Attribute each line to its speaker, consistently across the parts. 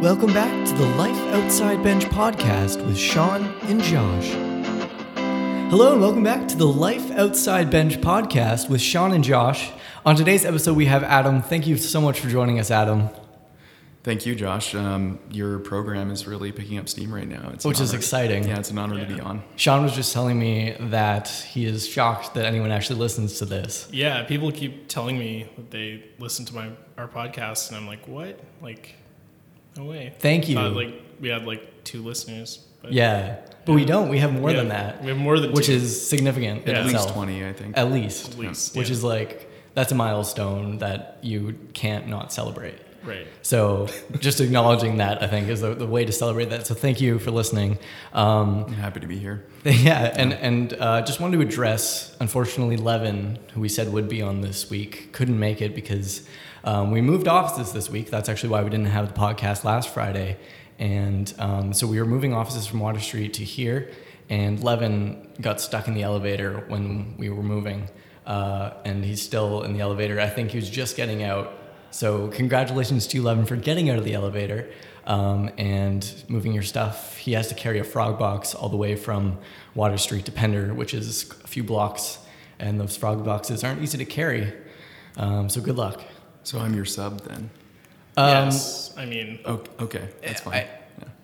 Speaker 1: Welcome back to the Life Outside Bench podcast with Sean and Josh. Hello, and welcome back to the Life Outside Bench podcast with Sean and Josh. On today's episode, we have Adam. Thank you so much for joining us, Adam.
Speaker 2: Thank you, Josh. Um, your program is really picking up steam right now. It's
Speaker 1: Which is exciting.
Speaker 2: Yeah, it's an honor to be on.
Speaker 1: Sean was just telling me that he is shocked that anyone actually listens to this.
Speaker 3: Yeah, people keep telling me that they listen to my our podcast, and I'm like, what? Like, no way.
Speaker 1: Thank you.
Speaker 3: Thought, like we had like two listeners. But
Speaker 1: Yeah, but we don't. We have more than that,
Speaker 3: We have more than
Speaker 1: which
Speaker 3: two,
Speaker 1: is significant
Speaker 3: Yeah.
Speaker 2: At
Speaker 1: itself.
Speaker 2: least 20, I think.
Speaker 1: At least.
Speaker 3: at least,
Speaker 1: Which is like, that's a milestone that you can't not celebrate.
Speaker 3: right.
Speaker 1: So just acknowledging that, I think, is the, the way to celebrate that. So thank you for listening. Um,
Speaker 2: I'm happy to be here.
Speaker 1: yeah, and, and uh, just wanted to address, unfortunately, Levin, who we said would be on this week, couldn't make it because um, we moved offices this week. That's actually why we didn't have the podcast last Friday. And um, so we were moving offices from Water Street to here, and Levin got stuck in the elevator when we were moving. Uh, and he's still in the elevator. I think he was just getting out. So congratulations to you, Levin, for getting out of the elevator um, and moving your stuff. He has to carry a frog box all the way from Water Street to Pender, which is a few blocks, and those frog boxes aren't easy to carry. Um, so good luck.
Speaker 2: So I'm your sub then.
Speaker 1: Um,
Speaker 3: yes, I mean,
Speaker 2: Oh, okay, that's fine.
Speaker 1: I-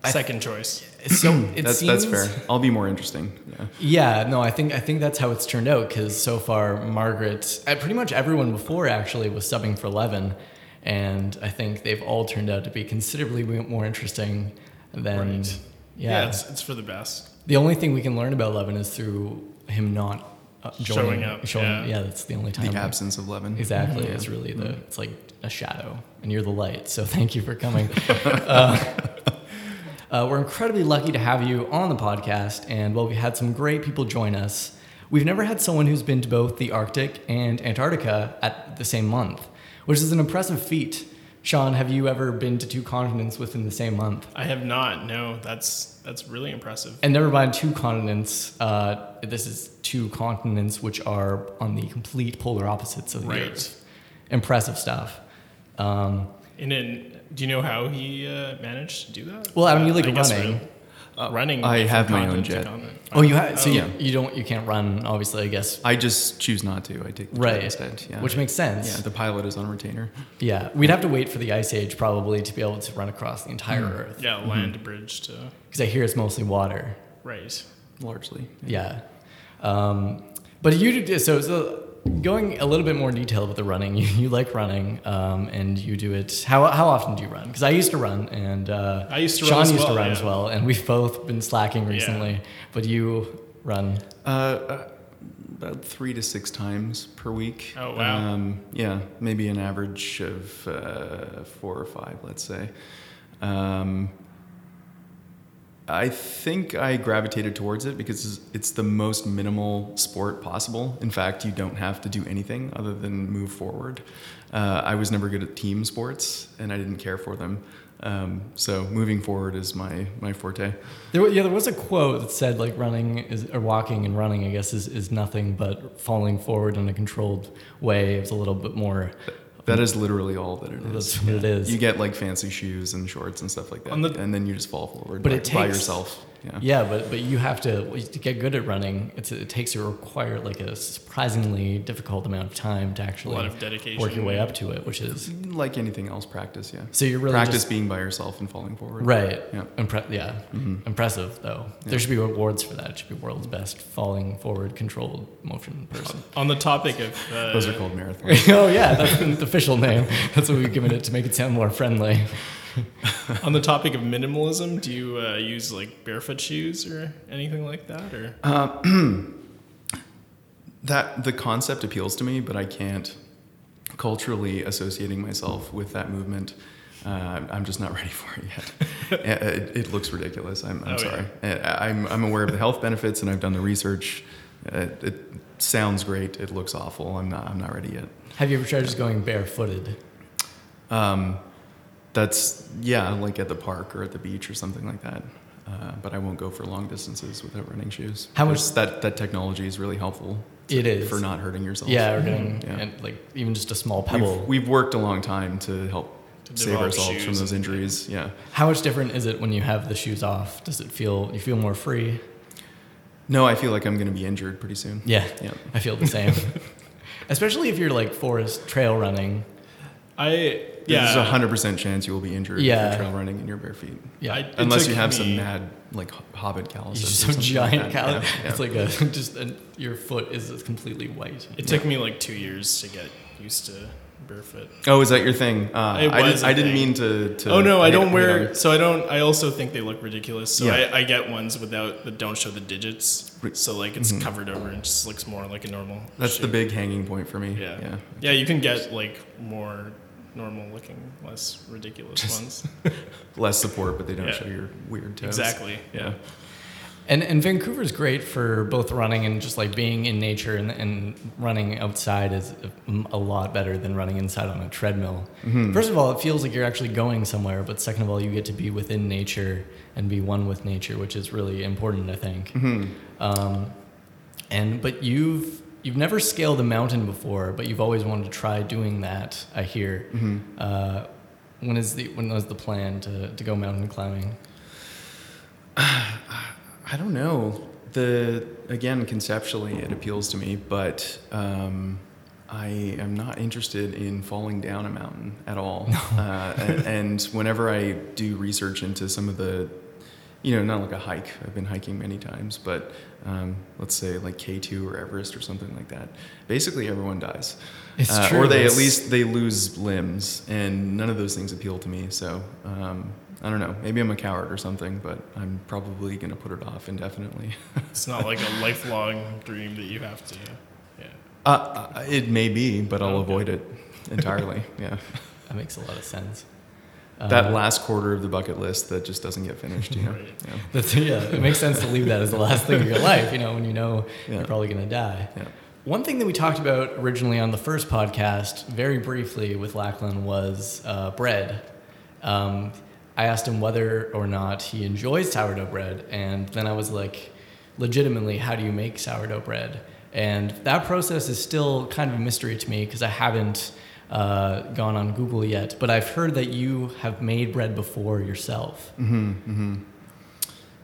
Speaker 1: I-
Speaker 3: second choice.
Speaker 1: So it
Speaker 2: that's,
Speaker 1: seems,
Speaker 2: that's fair. I'll be more interesting. Yeah.
Speaker 1: Yeah, no, I think I think that's how it's turned out because so far Margaret, uh, pretty much everyone before actually was subbing for Levin, and I think they've all turned out to be considerably more interesting than
Speaker 3: Right.
Speaker 1: yeah.
Speaker 3: Yeah, it's, it's for the best.
Speaker 1: The only thing we can learn about Levin is through him not uh, joining,
Speaker 3: Showing up,
Speaker 1: Showing,
Speaker 3: yeah.
Speaker 1: yeah. that's the only time.
Speaker 2: The absence of Levin.
Speaker 1: Exactly,
Speaker 2: Yeah.
Speaker 1: it's really the it's like a shadow, and you're the light. So thank you for coming. uh, uh, we're incredibly lucky to have you on the podcast, and well, we had some great people join us. We've never had someone who's been to both the Arctic and Antarctica at the same month, which is an impressive feat. Sean, have you ever been to two continents within the same month?
Speaker 3: I have not. No, that's that's really impressive.
Speaker 1: And never mind two continents. Uh, this is two continents which are on the complete polar opposites of the
Speaker 3: Right.
Speaker 1: Earth. Impressive stuff. Um,
Speaker 3: And then, do you know how he uh, managed to do that?
Speaker 1: Well, I mean, you like
Speaker 3: I
Speaker 1: running.
Speaker 3: Re- running.
Speaker 2: I have my own jet.
Speaker 1: oh, you have so
Speaker 3: Oh.
Speaker 1: you,
Speaker 2: Yeah.
Speaker 1: you don't you can't run obviously I guess
Speaker 2: I just choose not to. I take the
Speaker 1: right
Speaker 2: jet instead. Yeah.
Speaker 1: which makes sense.
Speaker 2: yeah, the pilot is on retainer.
Speaker 1: Yeah, we'd have to wait for the ice age probably to be able to run across the entire
Speaker 2: Hmm.
Speaker 1: Earth
Speaker 3: Yeah, land bridge to
Speaker 1: because I hear it's mostly water.
Speaker 3: right.
Speaker 2: Largely.
Speaker 1: Yeah. Um, but you do so so going a little bit more detail about the running. You, you like running, um, and you do it. How how often do you run? Because I used to run, and uh,
Speaker 3: I used to run
Speaker 1: Sean
Speaker 3: as
Speaker 1: used to
Speaker 3: well,
Speaker 1: run as well, and we've both been slacking recently. But you run.
Speaker 2: Uh, uh, about three to six times per week.
Speaker 3: Oh, wow.
Speaker 2: Um, yeah, maybe an average of uh, four or five, let's say. Um, I think I gravitated towards it because it's the most minimal sport possible. In fact, you don't have to do anything other than move forward. Uh, I was never good at team sports, and I didn't care for them. Um, so moving forward is my my forte.
Speaker 1: There, yeah, there was a quote that said like running is or walking and running, I guess, is, is nothing but falling forward in a controlled way. It's a little bit more.
Speaker 2: That is literally all that it is.
Speaker 1: That's what it is.
Speaker 2: You get like fancy shoes and shorts and stuff like that,
Speaker 3: the-
Speaker 2: and then you just fall forward
Speaker 1: But
Speaker 2: by,
Speaker 1: it
Speaker 2: by yourself. Yeah.
Speaker 1: Yeah, but but you have to to get good at running. It's it takes you require like a surprisingly difficult amount of time to
Speaker 3: A
Speaker 1: actually
Speaker 3: lot of dedication.
Speaker 1: work your way up to it, which is
Speaker 2: Like anything else, practice. Yeah.
Speaker 1: so you're really
Speaker 2: practice
Speaker 1: just,
Speaker 2: being by yourself and falling forward.
Speaker 1: right.
Speaker 2: Yeah.
Speaker 1: Impre- yeah,
Speaker 2: Mhm.
Speaker 1: impressive though. There should be awards for that. It should be world's best falling forward controlled motion person.
Speaker 3: On the topic of uh,
Speaker 2: Those are called marathons.
Speaker 1: oh yeah, that's the official name. That's what we've given it to make it sound more friendly.
Speaker 3: on the topic of minimalism, do you uh, use like barefoot shoes or anything like that, or
Speaker 2: that the concept appeals to me, but I can't culturally associating myself with that movement. Uh, I'm just not ready for it yet. Uh, it, it looks ridiculous. I'm, I'm
Speaker 3: Oh,
Speaker 2: sorry. Uh, I'm, I'm aware of the health benefits and I've done the research. Uh, it sounds great. It looks awful. I'm not. I'm not ready yet.
Speaker 1: Have you ever tried just going barefooted?
Speaker 2: Um, that's yeah, like at the park or at the beach or something like that. Uh, but I won't go for long distances without running shoes.
Speaker 1: How much-
Speaker 2: that that technology is really helpful
Speaker 1: It is
Speaker 2: for not hurting yourself.
Speaker 1: Yeah, or getting
Speaker 2: Yeah.
Speaker 1: and like even just a small pebble.
Speaker 2: We've, we've worked a long time to help
Speaker 3: To
Speaker 2: save ourselves from those injuries. Yeah.
Speaker 1: How much different is it when you have the shoes off? Does it feel you feel more free?
Speaker 2: No, I feel like I'm going to be injured pretty soon.
Speaker 1: Yeah,
Speaker 2: Yeah.
Speaker 1: I feel the same. Especially if you're like forest trail running.
Speaker 3: I yeah.
Speaker 2: There's a hundred percent chance you will be injured if
Speaker 1: Yeah.
Speaker 2: you're trail running in your bare feet.
Speaker 1: Yeah,
Speaker 3: I-
Speaker 2: Unless you have some mad like hobbit calluses.
Speaker 1: You're
Speaker 2: or
Speaker 1: some
Speaker 2: something
Speaker 1: giant
Speaker 2: like
Speaker 1: cow.
Speaker 2: that. Yeah, yeah.
Speaker 1: It's like a just a, your foot is completely white.
Speaker 3: It took me like two years to get used to barefoot.
Speaker 2: Oh, is that your thing? Uh,
Speaker 3: It
Speaker 2: I, did,
Speaker 3: a
Speaker 2: I didn't mean to. to
Speaker 3: Oh no, I don't wear.
Speaker 2: on-
Speaker 3: So I don't. I also think they look ridiculous. So
Speaker 2: Yeah.
Speaker 3: I, I get ones without that don't show the digits. So like it's covered over and just looks more like a normal.
Speaker 2: Mm-hmm. That's the big hanging point for me.
Speaker 3: Yeah.
Speaker 2: Yeah.
Speaker 3: Yeah, you can get like more normal looking, less ridiculous ones.
Speaker 2: Less support, but they don't
Speaker 3: Yeah.
Speaker 2: show your weird toes.
Speaker 3: exactly.
Speaker 2: Yeah.
Speaker 1: And and Vancouver's great for both running and just like being in nature and, and running outside is a, a lot better than running inside on a treadmill.
Speaker 2: Mm-hmm.
Speaker 1: First of all, it feels like you're actually going somewhere, but second of all, you get to be within nature and be one with nature, which is really important, I think.
Speaker 2: Mm-hmm.
Speaker 1: Um, and but you've you've never scaled a mountain before, but you've always wanted to try doing that. I hear.
Speaker 2: Mm-hmm.
Speaker 1: Uh, when is the when was the plan to, to go mountain climbing?
Speaker 2: I don't know. The again, conceptually, it appeals to me, but um, I am not interested in falling down a mountain at all. Uh, and, and whenever I do research into some of the, you know, not like a hike. I've been hiking many times, but um, let's say like K two or Everest or something like that. Basically, everyone dies.
Speaker 1: It's
Speaker 2: Uh,
Speaker 1: true.
Speaker 2: Or they at least they lose limbs, and none of those things appeal to me. So um, I don't know. Maybe I'm a coward or something, but I'm probably going to put it off indefinitely.
Speaker 3: It's not like a lifelong dream that you have to. Yeah.
Speaker 2: uh, uh, it may be, but I'll
Speaker 3: Okay.
Speaker 2: avoid it entirely. yeah,
Speaker 1: That makes a lot of sense.
Speaker 2: That
Speaker 1: Um,
Speaker 2: last quarter of the bucket list that just doesn't get finished. You know.
Speaker 3: Right.
Speaker 2: Yeah.
Speaker 1: That's, yeah, it makes sense to leave that as the last thing of your life, you know, when you know
Speaker 2: Yeah.
Speaker 1: you're probably going to die.
Speaker 2: Yeah.
Speaker 1: One thing that we talked about originally on the first podcast, very briefly with Lachlan, was uh, bread. Um, I asked him whether or not he enjoys sourdough bread, and then I was like, legitimately, how do you make sourdough bread? And that process is still kind of a mystery to me because I haven't uh, gone on Google yet, but I've heard that you have made bread before yourself.
Speaker 2: Mm-hmm, mm-hmm.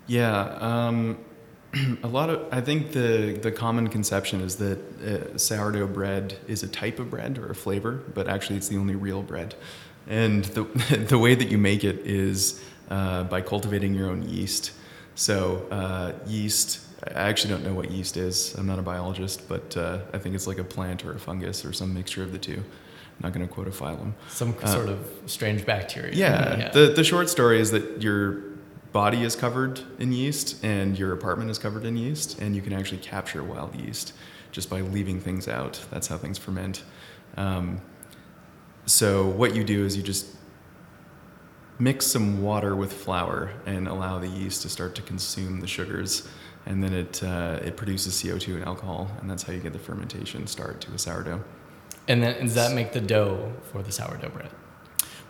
Speaker 2: Yeah. Um, a lot of I think the the common conception is that uh, sourdough bread is a type of bread or a flavor, but actually it's the only real bread. And the the way that you make it is uh, by cultivating your own yeast. So uh, yeast. I actually don't know what yeast is. I'm not a biologist, but uh, I think it's like a plant or a fungus or some mixture of the two. I'm not going to quote a phylum.
Speaker 1: Some
Speaker 2: Uh,
Speaker 1: sort of strange bacteria.
Speaker 2: Yeah. The the short story is that your body is covered in yeast and your apartment is covered in yeast, and you can actually capture wild yeast just by leaving things out. That's how things ferment. Um, so what you do is you just mix some water with flour and allow the yeast to start to consume the sugars, and then it uh, it produces CO two and alcohol, and that's how you get the fermentation start to a sourdough.
Speaker 1: And then does that make the dough for the sourdough bread?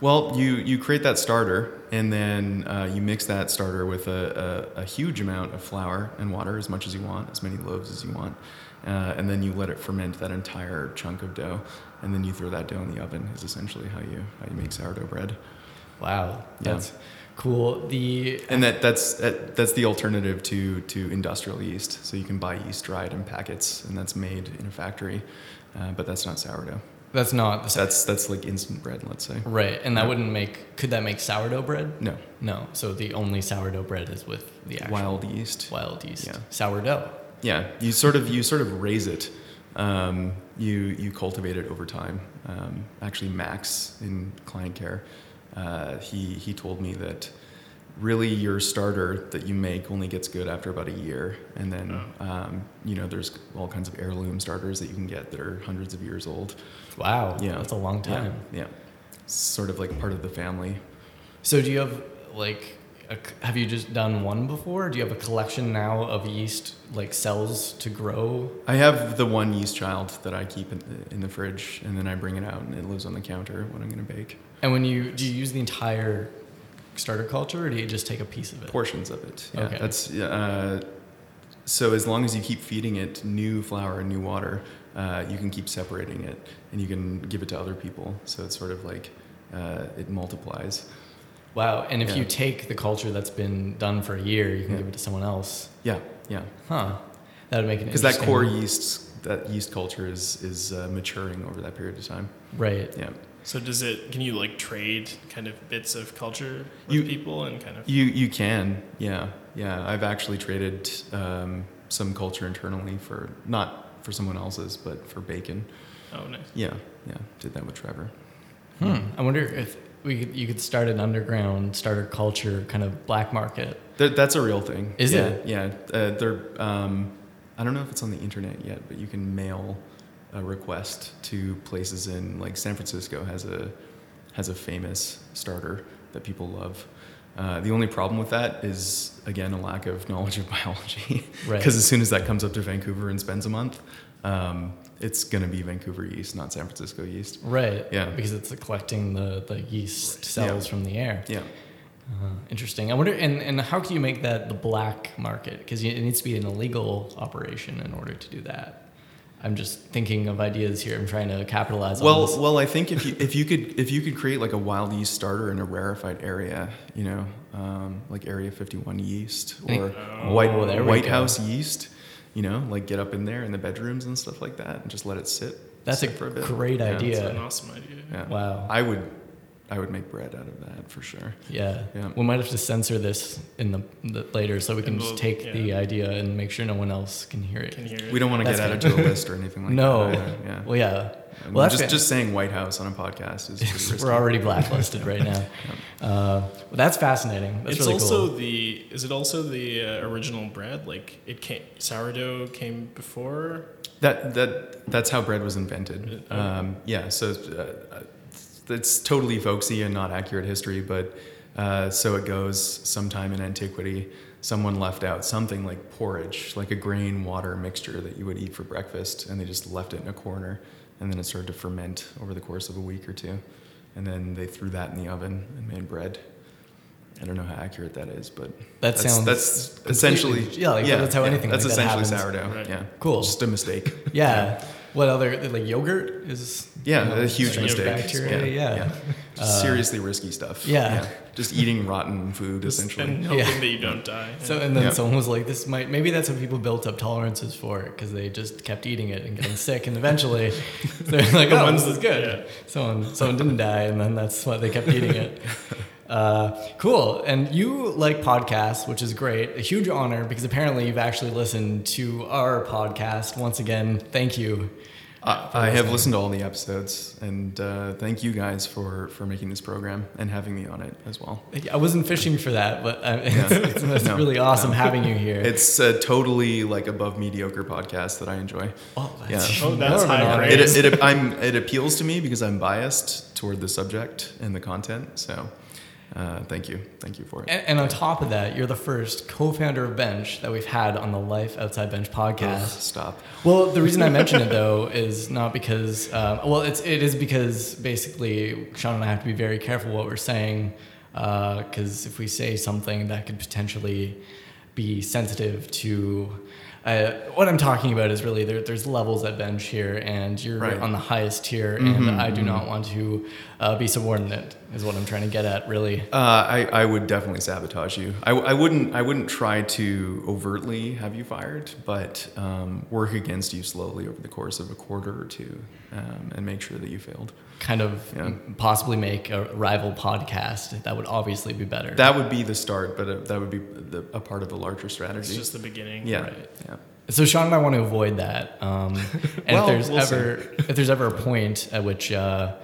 Speaker 2: Well, you, you create that starter, and then uh, you mix that starter with a, a, a huge amount of flour and water, as much as you want, as many loaves as you want, uh, and then you let it ferment that entire chunk of dough, and then you throw that dough in the oven. Is essentially how you how you make sourdough bread,
Speaker 1: Wow,
Speaker 2: Yeah.
Speaker 1: that's cool. The
Speaker 2: and that that's that, that's the alternative to to industrial yeast. So you can buy yeast dried in packets, and that's made in a factory, uh, but that's not sourdough.
Speaker 1: that's not the
Speaker 2: that's that's like instant bread, let's say.
Speaker 1: right, and that wouldn't make. Could that make sourdough bread?
Speaker 2: No,
Speaker 1: No. So the only sourdough bread is with the actual
Speaker 2: wild yeast.
Speaker 1: wild yeast.
Speaker 2: Yeah.
Speaker 1: Sourdough.
Speaker 2: Yeah, you sort of you sort of raise it. Um, you you cultivate it over time. Um, actually, Max in client care, uh, he he told me that really your starter that you make only gets good after about a year, and then um, you know there's all kinds of heirloom starters that you can get that are hundreds of years old.
Speaker 1: Wow.
Speaker 2: Yeah,
Speaker 1: That's a long time.
Speaker 2: Yeah, yeah. sort of like part of the family.
Speaker 1: So do you have like? A, have you just done one before? Do you have a collection now of yeast like cells to grow?
Speaker 2: I have the one yeast child that I keep in the, in the fridge, and then I bring it out, and it lives on the counter when I'm going to bake.
Speaker 1: And when you do you use the entire starter culture, or do you just take a piece of it?
Speaker 2: portions of it. Yeah,
Speaker 1: Okay.
Speaker 2: that's uh, so as long as you keep feeding it new flour and new water, uh, you can keep separating it, and you can give it to other people. So it's sort of like uh, it multiplies.
Speaker 1: Wow. And if
Speaker 2: Yeah.
Speaker 1: you take the culture that's been done for a year, you can
Speaker 2: Yeah.
Speaker 1: give it to someone else.
Speaker 2: Yeah, yeah.
Speaker 1: Huh. That would make it
Speaker 2: Because that core yeast, that yeast culture is is uh, maturing over that period of time.
Speaker 1: Right.
Speaker 2: Yeah.
Speaker 3: So does it? Can you like trade kind of bits of culture with
Speaker 2: You-
Speaker 3: people and kind of?
Speaker 2: You you can, yeah, yeah. I've actually traded um, some culture internally for not for someone else's, but for bacon.
Speaker 3: oh, nice.
Speaker 2: Yeah, yeah. Did that with Trevor.
Speaker 1: Hmm. I wonder if we could, you could start an underground starter culture kind of black market.
Speaker 2: That, that's a real thing.
Speaker 1: Is
Speaker 2: yeah,
Speaker 1: it?
Speaker 2: Yeah. Uh, they're. Um, I don't know if it's on the internet yet, but you can mail a request to places in like San Francisco has a has a famous starter that people love. Uh, the only problem with that is again a lack of knowledge of biology.
Speaker 1: Right.
Speaker 2: Because as soon as that comes up to Vancouver and spends a month, um, it's going to be Vancouver yeast, not San Francisco yeast.
Speaker 1: Right.
Speaker 2: Yeah.
Speaker 1: Because it's collecting the, the yeast cells
Speaker 2: Yeah.
Speaker 1: from the air.
Speaker 2: Yeah.
Speaker 1: Uh, interesting. I wonder, and, and how can you make that the black market? Because it needs to be an illegal operation in order to do that. I'm just thinking of ideas here. I'm trying to capitalize on
Speaker 2: Well,
Speaker 1: this.
Speaker 2: well, I think if you if you could if you could create like a wild yeast starter in a rarefied area, you know, um, like Area 51 yeast or
Speaker 3: Oh,
Speaker 2: White White. House yeast, you know, like get up in there in the bedrooms and stuff like that, and just let it sit.
Speaker 1: That's a
Speaker 2: sit for a bit.
Speaker 1: great
Speaker 2: Yeah.
Speaker 1: idea.
Speaker 3: That's an awesome idea.
Speaker 2: Yeah.
Speaker 1: Wow.
Speaker 2: I would, I would make bread out of that for sure.
Speaker 1: Yeah.
Speaker 2: Yeah.
Speaker 1: We might have to censor this in the, the later so we can just
Speaker 3: we'll-
Speaker 1: take the idea and make sure no one else can hear it.
Speaker 3: Can hear it.
Speaker 2: We don't want to get added to a list or anything like
Speaker 1: no.
Speaker 2: that. No. Yeah.
Speaker 1: Well, yeah.
Speaker 2: And
Speaker 1: Well, that's
Speaker 2: just just saying White House on a podcast is pretty.
Speaker 1: We're already blacklisted right now. Uh, well, that's fascinating. That's
Speaker 3: it's
Speaker 1: really
Speaker 3: also
Speaker 1: cool.
Speaker 3: the. Is it also the uh, original bread? Like it came sourdough came before.
Speaker 2: That that that's how bread was invented.
Speaker 3: Oh.
Speaker 2: Um, yeah, so uh, it's totally folksy and not accurate history, but uh, so it goes. Sometime in antiquity, someone left out something like porridge, like a grain water mixture that you would eat for breakfast, and they just left it in a corner, and then it started to ferment over the course of a week or two, and then they threw that in the oven and made bread. I don't know how accurate that is, but
Speaker 1: That
Speaker 2: that's,
Speaker 1: sounds
Speaker 2: that's essentially
Speaker 1: yeah, like, that's how anything
Speaker 2: That's
Speaker 1: like that
Speaker 2: essentially
Speaker 1: happens.
Speaker 2: sourdough.
Speaker 3: Right.
Speaker 2: Yeah,
Speaker 1: Cool.
Speaker 2: Just a mistake.
Speaker 1: Yeah. What other like yogurt is?
Speaker 2: Yeah,
Speaker 1: you know,
Speaker 2: a huge
Speaker 1: strange
Speaker 2: mistake.
Speaker 1: Bacteria. Yeah.
Speaker 2: Just
Speaker 1: Uh,
Speaker 2: seriously risky stuff.
Speaker 1: yeah.
Speaker 2: Just eating rotten food, essentially.
Speaker 3: and hoping
Speaker 1: Yeah.
Speaker 3: that you don't die.
Speaker 1: So and then
Speaker 2: Yeah.
Speaker 1: someone was like, "This might maybe that's what people built up tolerances for because they just kept eating it and getting sick, and eventually they're like, oh, this is good.
Speaker 3: Yeah.
Speaker 1: Someone someone didn't die, and then that's why they kept eating it. Uh, cool. And you like podcasts, which is great. A huge honor because apparently you've actually listened to our podcast. Once again, thank you.
Speaker 2: I, I have listened to all the episodes, and uh, thank you guys for, for making this program and having me on it as well.
Speaker 1: I wasn't fishing for that, but uh, it's,
Speaker 2: Yeah.
Speaker 1: it's, it's
Speaker 2: No,
Speaker 1: really awesome
Speaker 2: no.
Speaker 1: having you here.
Speaker 2: It's a totally like above mediocre podcast that I enjoy.
Speaker 1: oh, that's,
Speaker 2: Yeah.
Speaker 3: Oh, that's
Speaker 1: an
Speaker 3: high
Speaker 1: honor.
Speaker 3: praise.
Speaker 2: It, it, I'm, it appeals to me because I'm biased toward the subject and the content. So, uh, thank you, thank you for it.
Speaker 1: And, and on top of that, you're the first co-founder of Bench that we've had on the Life Outside Bench
Speaker 2: Ugh,
Speaker 1: podcast.
Speaker 2: stop.
Speaker 1: Well, the reason I mention it though is not because, um, well, it's it is because basically Sean and I have to be very careful what we're saying, because if we say something that could potentially be sensitive to. Uh, what I'm talking about is really there, there's levels at bench here, and you're
Speaker 2: Right.
Speaker 1: on the highest tier,
Speaker 2: Mhm,
Speaker 1: and I do
Speaker 2: mhm.
Speaker 1: not want to uh, be subordinate. Is what I'm trying to get at, really.
Speaker 2: Uh, I, I would definitely sabotage you. I, I wouldn't I wouldn't try to overtly have you fired, but um, work against you slowly over the course of a quarter or two, um, and make sure that you failed.
Speaker 1: Kind of
Speaker 2: Yeah.
Speaker 1: possibly make a rival podcast. That would obviously be better.
Speaker 2: That would be the start, but uh, that would be the, a part of the larger strategy.
Speaker 3: It's just the beginning.
Speaker 2: yeah,
Speaker 1: right.
Speaker 2: yeah.
Speaker 1: So Sean and I want to avoid that. Um, and
Speaker 2: Well,
Speaker 1: if there's
Speaker 2: we'll
Speaker 1: ever if there's ever a point at which uh,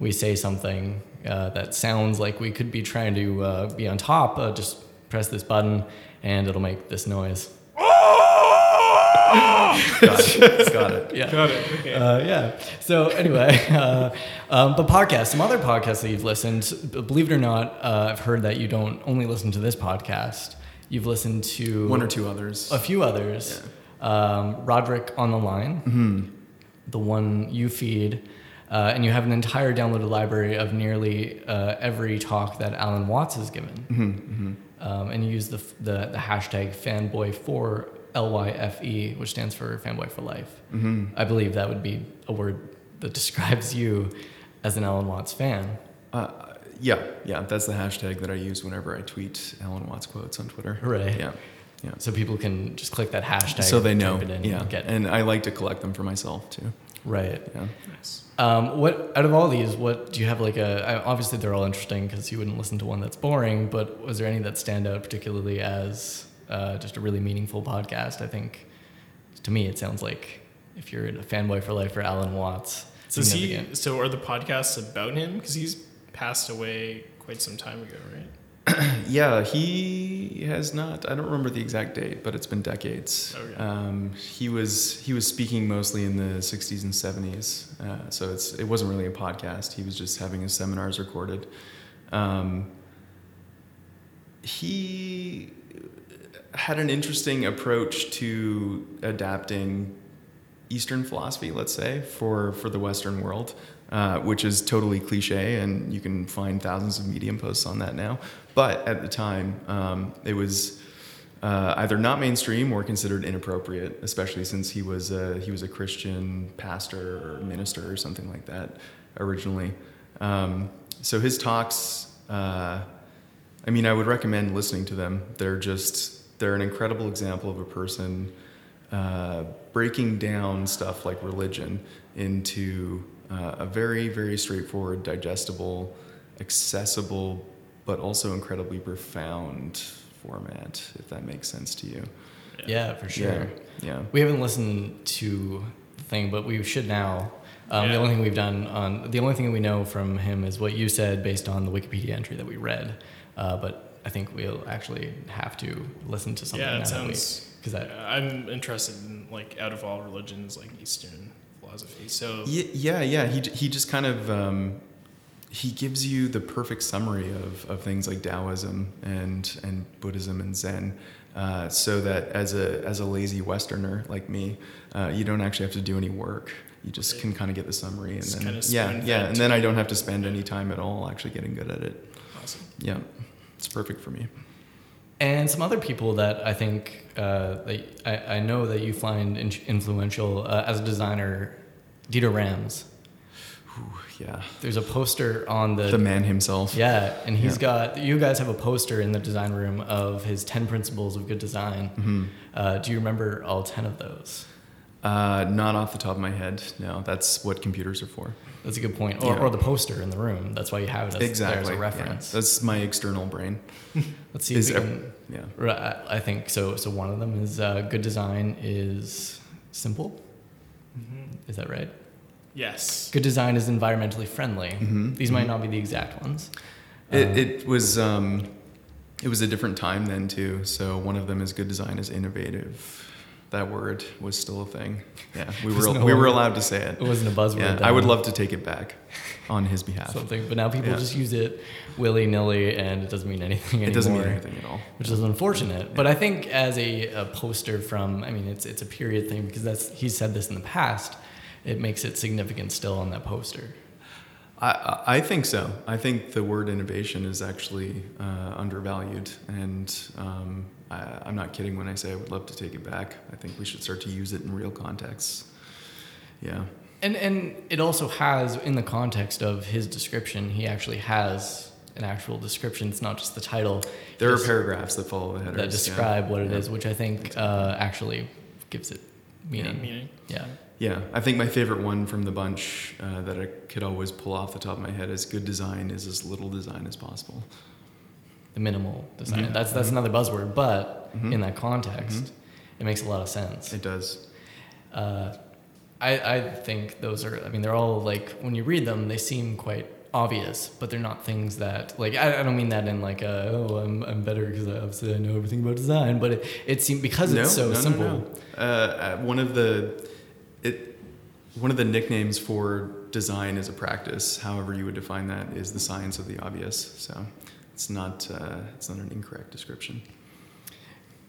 Speaker 1: we say something uh, that sounds like we could be trying to uh, be on top, uh, just press this button and it'll make this noise.
Speaker 2: Got it. Got it.
Speaker 1: Yeah.
Speaker 3: Got it. Okay.
Speaker 1: Uh, yeah. So anyway, uh, um, but podcasts, some other podcasts that you've listened. Believe it or not, uh, I've heard that you don't only listen to this podcast. You've listened to
Speaker 2: One or two others.
Speaker 1: a few others. Um, Roderick on the line,
Speaker 2: hmm
Speaker 1: the one you feed, uh, and you have an entire downloaded library of nearly uh, every talk that Alan Watts has given.
Speaker 2: hmm hmm
Speaker 1: Um, and you use the, the, the hashtag fanboy for LYFE, which stands for fanboy for life.
Speaker 2: hmm
Speaker 1: I believe that would be a word that describes you as an Alan Watts fan.
Speaker 2: Uh, yeah, yeah, that's the hashtag that I use whenever I tweet Alan Watts quotes on Twitter.
Speaker 1: Right.
Speaker 2: Yeah, yeah.
Speaker 1: So people can just click that hashtag.
Speaker 2: So they know.
Speaker 1: it in,
Speaker 2: Yeah,
Speaker 1: and Get,
Speaker 2: and I like to collect them for myself too.
Speaker 1: right.
Speaker 2: Yeah.
Speaker 3: Nice.
Speaker 1: Um, what out of all these, what do you have like a? I- Obviously, they're all interesting because you wouldn't listen to one that's boring. But was there any that stand out particularly as uh, just a really meaningful podcast? I think to me, it sounds like if you're a fanboy for life for Alan Watts,
Speaker 3: So is he? So are the podcasts about him? Because he's passed away quite some time ago, right?
Speaker 2: Yeah, he has not. I don't remember the exact date, but it's been decades.
Speaker 3: Okay.
Speaker 2: Um, he was he was speaking mostly in the '60s and '70s, uh, so it's it wasn't really a podcast. He was just having his seminars recorded. Um, he had an interesting approach to adapting Eastern philosophy, let's say, for for the Western world, uh, which is totally cliche, and you can find thousands of Medium posts on that now. But at the time, um, it was uh, either not mainstream or considered inappropriate, especially since he was a, he was a Christian pastor or minister or something like that originally. Um, so his talks, uh, I mean, I would recommend listening to them. They're just they're an incredible example of a person uh, breaking down stuff like religion into uh, a very very straightforward, digestible, accessible, but also incredibly profound format. If that makes sense to you.
Speaker 1: yeah, for sure.
Speaker 2: Yeah. Yeah.
Speaker 1: We haven't listened to the thing, but we should now. Um, The only thing we've done on the only thing we know from him is what you said based on the Wikipedia entry that we read. Uh, but I think we'll actually have to listen to something.
Speaker 3: yeah, it
Speaker 1: that
Speaker 3: sounds.
Speaker 1: because
Speaker 3: yeah, I'm interested in like out of all religions, like Eastern philosophy. So
Speaker 2: Ye- Yeah, yeah. He he just kind of um, he gives you the perfect summary of, of things like Taoism and and Buddhism and Zen, uh, so that as a as a lazy Westerner like me, uh, you don't actually have to do any work. You just
Speaker 3: Right.
Speaker 2: can kind of get the summary and
Speaker 3: Just
Speaker 2: then
Speaker 3: kinda
Speaker 2: yeah yeah, and then I don't have to spend any time at all actually getting good at it.
Speaker 3: awesome.
Speaker 2: Yeah, it's perfect for me.
Speaker 1: and some other people that I think uh, that I, I know that you find in- influential uh, as a designer, Dieter Rams.
Speaker 2: Whew, yeah,
Speaker 1: There's a poster on the,
Speaker 2: the man himself.
Speaker 1: yeah, and he's
Speaker 2: Yeah.
Speaker 1: got you guys have a poster in the design room of his ten principles of good design.
Speaker 2: hmm
Speaker 1: Uh, do you remember all ten of those?
Speaker 2: Uh, not off the top of my head. No, that's what computers are for.
Speaker 1: That's a good point. Or,
Speaker 2: Yeah.
Speaker 1: or the poster in the room. That's why you have it as,
Speaker 2: exactly.
Speaker 1: there as a
Speaker 2: yeah.
Speaker 1: reference.
Speaker 2: That's my external brain.
Speaker 1: Let's see
Speaker 2: Is ev-
Speaker 1: can.
Speaker 2: yeah.
Speaker 1: I think so. So one of them is uh, good design is simple. Is that right?
Speaker 3: Yes.
Speaker 1: Good design is environmentally friendly.
Speaker 2: Mhm,
Speaker 1: These might
Speaker 2: mhm.
Speaker 1: not be the exact ones.
Speaker 2: It,
Speaker 1: Uh,
Speaker 2: it was um, it was a different time then too. So one of them is good design is innovative. That word was still a thing. Yeah, we were
Speaker 1: no
Speaker 2: we were allowed to say
Speaker 1: It
Speaker 2: it.
Speaker 1: wasn't a buzzword.
Speaker 2: Yeah. I would love to take it back on his behalf.
Speaker 1: something, but now people
Speaker 2: Yeah.
Speaker 1: just use it willy nilly, and it doesn't mean anything anymore.
Speaker 2: It doesn't mean anything at all.
Speaker 1: which is unfortunate. But I think as a, a poster from, I mean, it's it's a period thing because that's he said this in the past. It makes it significant still on that poster.
Speaker 2: I, I I think so. I think the word innovation is actually uh, undervalued, and um, I, I'm not kidding when I say I would love to take it back. I think we should start to use it in real contexts. Yeah.
Speaker 1: And and it also has in the context of his description, he actually has an actual description. It's not just the title.
Speaker 2: There are paragraphs that follow the headers
Speaker 1: that describe what it is,
Speaker 2: Yeah.
Speaker 1: which I think uh, actually gives it meaning.
Speaker 3: Meaning.
Speaker 1: Yeah.
Speaker 2: Yeah, I think my favorite one from the bunch uh, that I could always pull off the top of my head is good design is as little design as possible.
Speaker 1: The minimal design.
Speaker 2: Mhm.
Speaker 1: That's that's another buzzword, but
Speaker 2: Mhm.
Speaker 1: in that context,
Speaker 2: Mhm.
Speaker 1: it makes a lot of sense.
Speaker 2: It does.
Speaker 1: Uh, I, I think those are, I mean, they're all like, when you read them, they seem quite obvious, but they're not things that, like, I, I don't mean that in like, a, oh, I'm, I'm better because obviously I know everything about design, but it, it seems, because it's so simple.
Speaker 2: Uh, uh, one of the it one of the nicknames for design as a practice, however you would define that, is the science of the obvious. So it's not uh, it's not an incorrect description.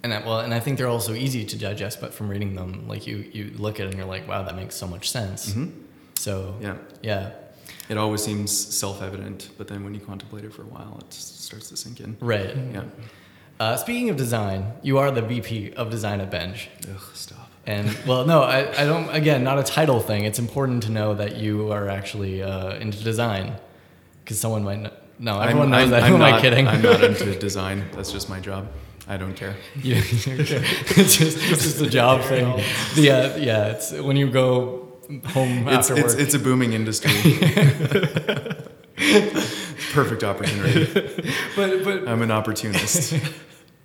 Speaker 1: And I, well, and I think they're also easy to digest, but from reading them, like you, you look at it and you're like, wow, that makes so much sense.
Speaker 2: hmm
Speaker 1: So,
Speaker 2: Yeah,
Speaker 1: yeah,
Speaker 2: it always seems self-evident, but then when you contemplate it for a while, it starts to sink in.
Speaker 1: right.
Speaker 2: Yeah.
Speaker 1: Uh, speaking of design, you are the VP of design at Bench.
Speaker 2: Ugh, stop.
Speaker 1: And well, no, I, I don't. Again, not a title thing. It's important to know that you are actually uh, into design, Because someone might know. No,
Speaker 2: I'm-
Speaker 1: everyone knows
Speaker 2: I'm-
Speaker 1: that.
Speaker 2: I'm
Speaker 1: Who am I kidding?
Speaker 2: I'm not into design. That's just my job. I don't care.
Speaker 1: You- it's just it's just a job thing. The uh, yeah, it's when you go home
Speaker 2: It's,
Speaker 1: after
Speaker 2: it's,
Speaker 1: work.
Speaker 2: it's a booming industry. Perfect opportunity.
Speaker 1: but but
Speaker 2: I'm an opportunist.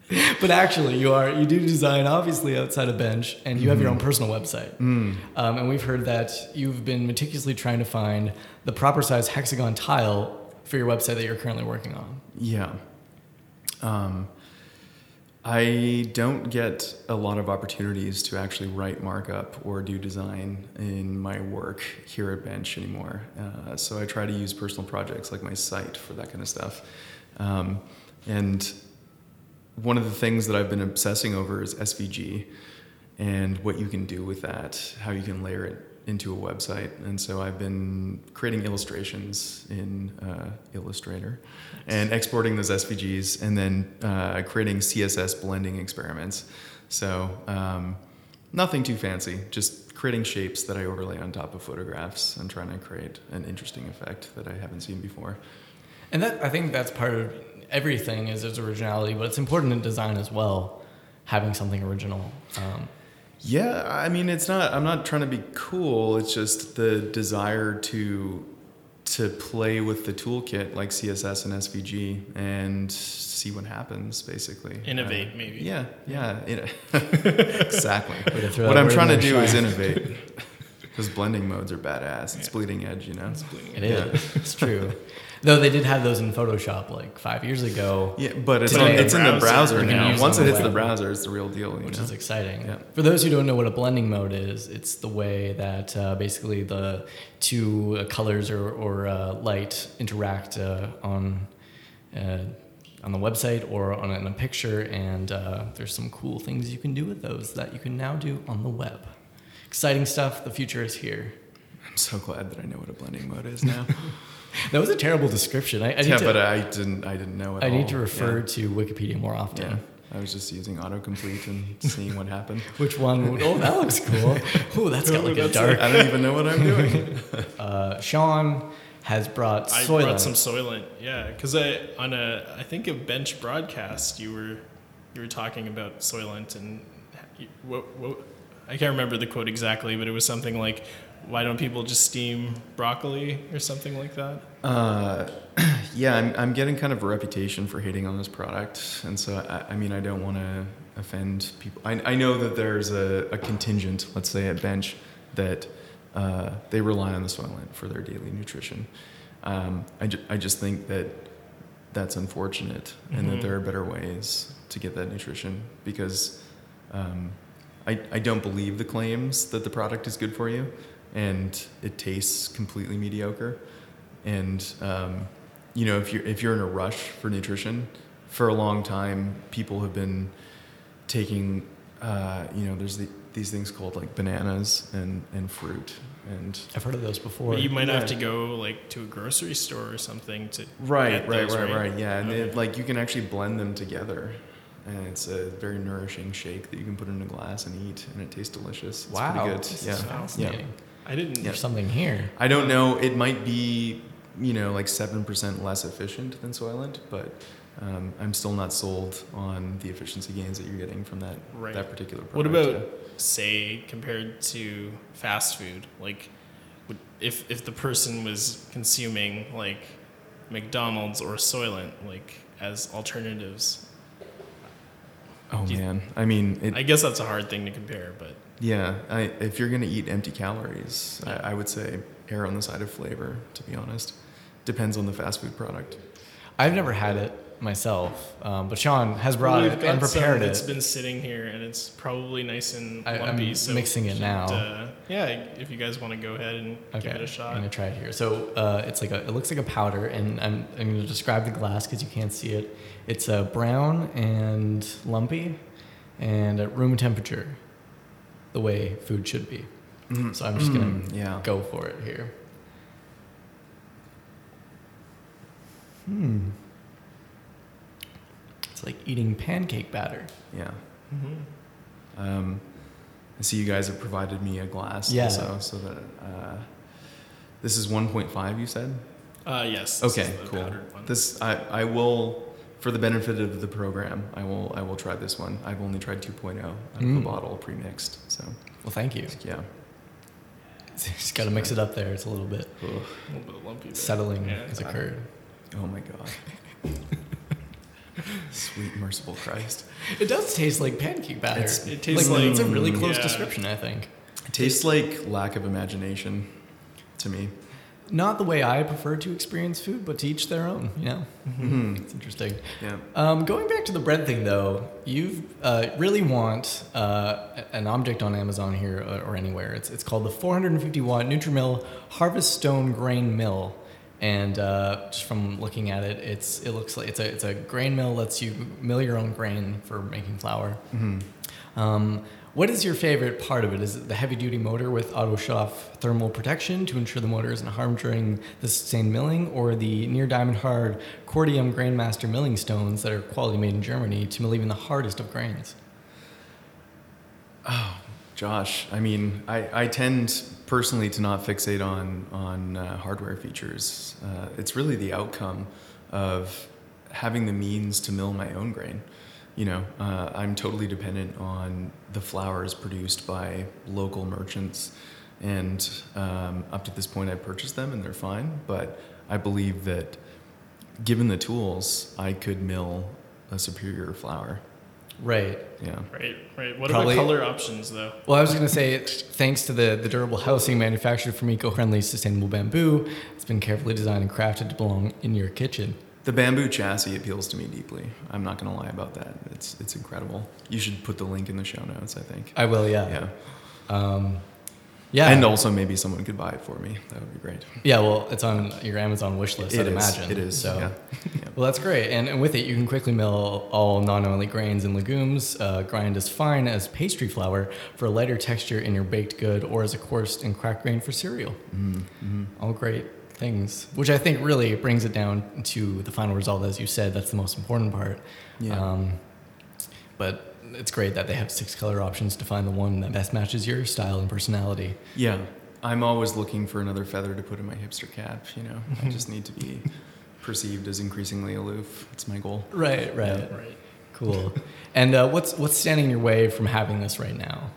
Speaker 1: but actually, you are you do design obviously outside of bench, and you have your own personal website.
Speaker 2: Mm.
Speaker 1: Um, and we've heard that you've been meticulously trying to find the proper size hexagon tile for your website that you're currently working on.
Speaker 2: Yeah. Um, I don't get a lot of opportunities to actually write markup or do design in my work here at Bench anymore. Uh, so I try to use personal projects like my site for that kind of stuff. Um, and one of the things that I've been obsessing over is SVG and what you can do with that, how you can layer it into a website. And so I've been creating illustrations in uh, Illustrator and exporting those SVGs and then uh, creating CSS blending experiments. So um, nothing too fancy, just creating shapes that I overlay on top of photographs and trying to create an interesting effect that I haven't seen before.
Speaker 1: And that I think that's part of everything is its originality, but it's important in design as well, having something original. Um,
Speaker 2: Yeah, I mean, it's not. I'm not trying to be cool. It's just the desire to to play with the toolkit like CSS and SVG and see what happens. Basically,
Speaker 3: Innovate,
Speaker 2: Uh,
Speaker 3: maybe.
Speaker 2: Yeah, yeah, in- exactly.
Speaker 1: Way to throw
Speaker 2: What I'm trying to do is innovate. Because blending modes are badass. It's
Speaker 3: Yeah.
Speaker 2: bleeding edge, you know.
Speaker 1: It is. bleeding edge yeah It's true. Though they did have those in Photoshop like five years ago,
Speaker 2: Yeah, but it's
Speaker 1: Today-
Speaker 2: on, it's in the
Speaker 3: browser,
Speaker 2: now. Once it hits the browser, it's the real deal. You
Speaker 1: which
Speaker 2: know?
Speaker 1: is exciting.
Speaker 2: Yeah.
Speaker 1: For those who don't know what a blending mode is, it's the way that uh, basically the two uh, colors or, or uh, light interact uh, on uh, on the website or on a, in a picture, and uh, there's some cool things you can do with those that you can now do on the web. Exciting stuff. The future is here.
Speaker 2: I'm so glad that I know what a blending mode is now.
Speaker 1: That was a terrible description. I, I
Speaker 2: yeah,
Speaker 1: to,
Speaker 2: but I didn't. I didn't know. At
Speaker 1: I need to refer
Speaker 2: Yeah.
Speaker 1: to Wikipedia more often.
Speaker 2: Yeah, I was just using autocomplete and seeing what happened.
Speaker 1: Which one? Would, oh, that looks cool. Oh, that's got like a dark.
Speaker 2: I don't even know what I'm doing.
Speaker 1: Uh, Sean has brought
Speaker 3: I
Speaker 1: Soylent.
Speaker 3: brought some Soylent, yeah, because I on a I think a bench broadcast you were you were talking about Soylent and what, what I can't remember the quote exactly, but it was something like, "Why don't people just steam broccoli?" or something like that.
Speaker 2: Uh, yeah, I'm, I'm getting kind of a reputation for hating on this product, and so I, I mean, I don't want to offend people. I, I know that there's a, a contingent, let's say at bench, that uh, they rely on the Soylent for their daily nutrition. Um, I, ju- I just think that that's unfortunate, and that
Speaker 3: Mhm.
Speaker 2: there are better ways to get that nutrition because um, I, I don't believe the claims that the product is good for you, and it tastes completely mediocre. And um, you know, if you're if you're in a rush for nutrition, for a long time, people have been taking, uh, you know, there's the, these things called like bananas and and fruit and
Speaker 1: I've heard of those before.
Speaker 3: But you might have to go like to a grocery store or something to
Speaker 2: right,
Speaker 3: get
Speaker 2: right,
Speaker 3: those,
Speaker 2: right, right, Yeah, and
Speaker 3: Okay.
Speaker 2: it, like you can actually blend them together. And it's a very nourishing shake that you can put in a glass and eat, and it tastes delicious. It's
Speaker 1: wow,
Speaker 2: pretty good.
Speaker 1: this
Speaker 2: yeah.
Speaker 1: is fascinating.
Speaker 3: I didn't.
Speaker 1: There's something here.
Speaker 2: I don't know. It might be, you know, like seven percent less efficient than Soylent, but um, I'm still not sold on the efficiency gains that you're getting from that
Speaker 3: Right.
Speaker 2: that particular Product.
Speaker 3: What
Speaker 2: product.
Speaker 3: about say compared to fast food? Like, would, if if the person was consuming like McDonald's or Soylent like as alternatives,
Speaker 2: Oh
Speaker 3: Do you-
Speaker 2: man, I mean, it,
Speaker 3: I guess that's a hard thing to compare. But
Speaker 2: yeah. I, if you're gonna eat empty calories, I, I would say err on the side of flavor. To be honest, depends on the fast food product.
Speaker 1: I've never had it myself, um, but Sean has brought
Speaker 3: We've
Speaker 1: it
Speaker 3: got
Speaker 1: and prepared
Speaker 3: some
Speaker 1: it.
Speaker 3: that's been sitting here and it's probably nice and
Speaker 1: I- I'm
Speaker 3: lumpy. so
Speaker 1: mixing it
Speaker 3: should,
Speaker 1: now.
Speaker 3: Uh, yeah, if you guys want to go ahead and
Speaker 1: Okay,
Speaker 3: give it a shot.
Speaker 1: I'm gonna try it here. So uh, it's like a, it looks like a powder, and I'm, I'm gonna describe the glass because you can't see it. It's uh, brown and lumpy, and at room temperature, the way food should be. So I'm just gonna
Speaker 2: Mm, yeah.
Speaker 1: go for it here. Hmm. It's like eating pancake batter.
Speaker 2: Yeah.
Speaker 3: Mm-hmm.
Speaker 2: Um, I see you guys have provided me a glass
Speaker 1: Yeah.
Speaker 2: also, so that uh, this is 1.5. You said.
Speaker 3: Uh, yes. this
Speaker 2: Okay,
Speaker 3: is the
Speaker 2: cool.
Speaker 3: one.
Speaker 2: This I, I will for the benefit of the program. I will I will try this one. I've only tried 2.0 out of
Speaker 1: Mm.
Speaker 2: a bottle pre-mixed. So
Speaker 1: Well, thank you.
Speaker 2: yeah.
Speaker 1: Just got to mix it up there. It's a little bit
Speaker 2: Ugh.
Speaker 3: a little bit lumpy. but-
Speaker 1: settling
Speaker 3: Yeah.
Speaker 1: has occurred.
Speaker 2: Oh my god. Sweet merciful Christ.
Speaker 1: It does taste like pancake batter.
Speaker 2: It's-
Speaker 3: It tastes
Speaker 1: like,
Speaker 3: like,
Speaker 1: it's a really close
Speaker 3: yeah.
Speaker 1: description, I think.
Speaker 2: It tastes like lack of imagination to me.
Speaker 1: Not the way I prefer to experience food, but to each their own. You know,
Speaker 2: Mm-hmm.
Speaker 1: it's interesting.
Speaker 2: Yeah.
Speaker 1: Um, going back to the bread thing, though, you uh, really want uh, an object on Amazon here or, anywhere. It's, it's called the 450 watt Nutrimill Harvest Stone Grain Mill, and uh, just from looking at it, it's it looks like it's a it's a grain mill lets you mill your own grain for making flour.
Speaker 2: hmm
Speaker 1: Um, what is your favorite part of it? Is it the heavy duty motor with auto shut off thermal protection to ensure the motor isn't harmed during the sustained milling, or the near diamond hard Corundum Grandmaster milling stones that are quality made in Germany to mill even the hardest of grains?
Speaker 2: Oh, Josh. I mean, I, I tend personally to not fixate on on uh, hardware features. Uh, it's really the outcome of having the means to mill my own grain. You know, uh, I'm totally dependent on the flours produced by local merchants, and um, up to this point, I purchased them and they're fine. But I believe that, given the tools, I could mill a superior flour.
Speaker 1: Right.
Speaker 2: Yeah.
Speaker 3: Right, right. What
Speaker 1: Probably-
Speaker 3: about color options, though?
Speaker 1: Well, I was going to say, thanks to the, the durable housing manufactured from eco friendly sustainable bamboo, it's been carefully designed and crafted to belong in your kitchen.
Speaker 2: The bamboo chassis appeals to me deeply. I'm not going to lie about that. It's it's incredible. You should put the link in the show notes. I think.
Speaker 1: I will, yeah.
Speaker 2: Yeah.
Speaker 1: Um, yeah.
Speaker 2: And also maybe someone could buy it for me. That would be great.
Speaker 1: yeah, well, it's on your Amazon wish list, I'd
Speaker 2: It is.
Speaker 1: imagine.
Speaker 2: It is.
Speaker 1: So.
Speaker 2: Yeah. yeah.
Speaker 1: Well, that's great. And, and with it, you can quickly mill all non oily grains and legumes, uh, grind as fine as pastry flour for a lighter texture in your baked good, or as a coarse and cracked grain for cereal.
Speaker 2: Mm-hmm.
Speaker 1: All great things, which I think really brings it down to the final result. As you said, that's the most important part.
Speaker 2: Yeah.
Speaker 1: Um, but it's great that they have six color options to find the one that best matches your style and personality.
Speaker 2: yeah. I'm always looking for another feather to put in my hipster cap. You know, I just need to be perceived as increasingly aloof. That's my goal.
Speaker 1: Right, right.
Speaker 3: Right.
Speaker 1: Cool. and uh, what's what's standing in your way from having this right now?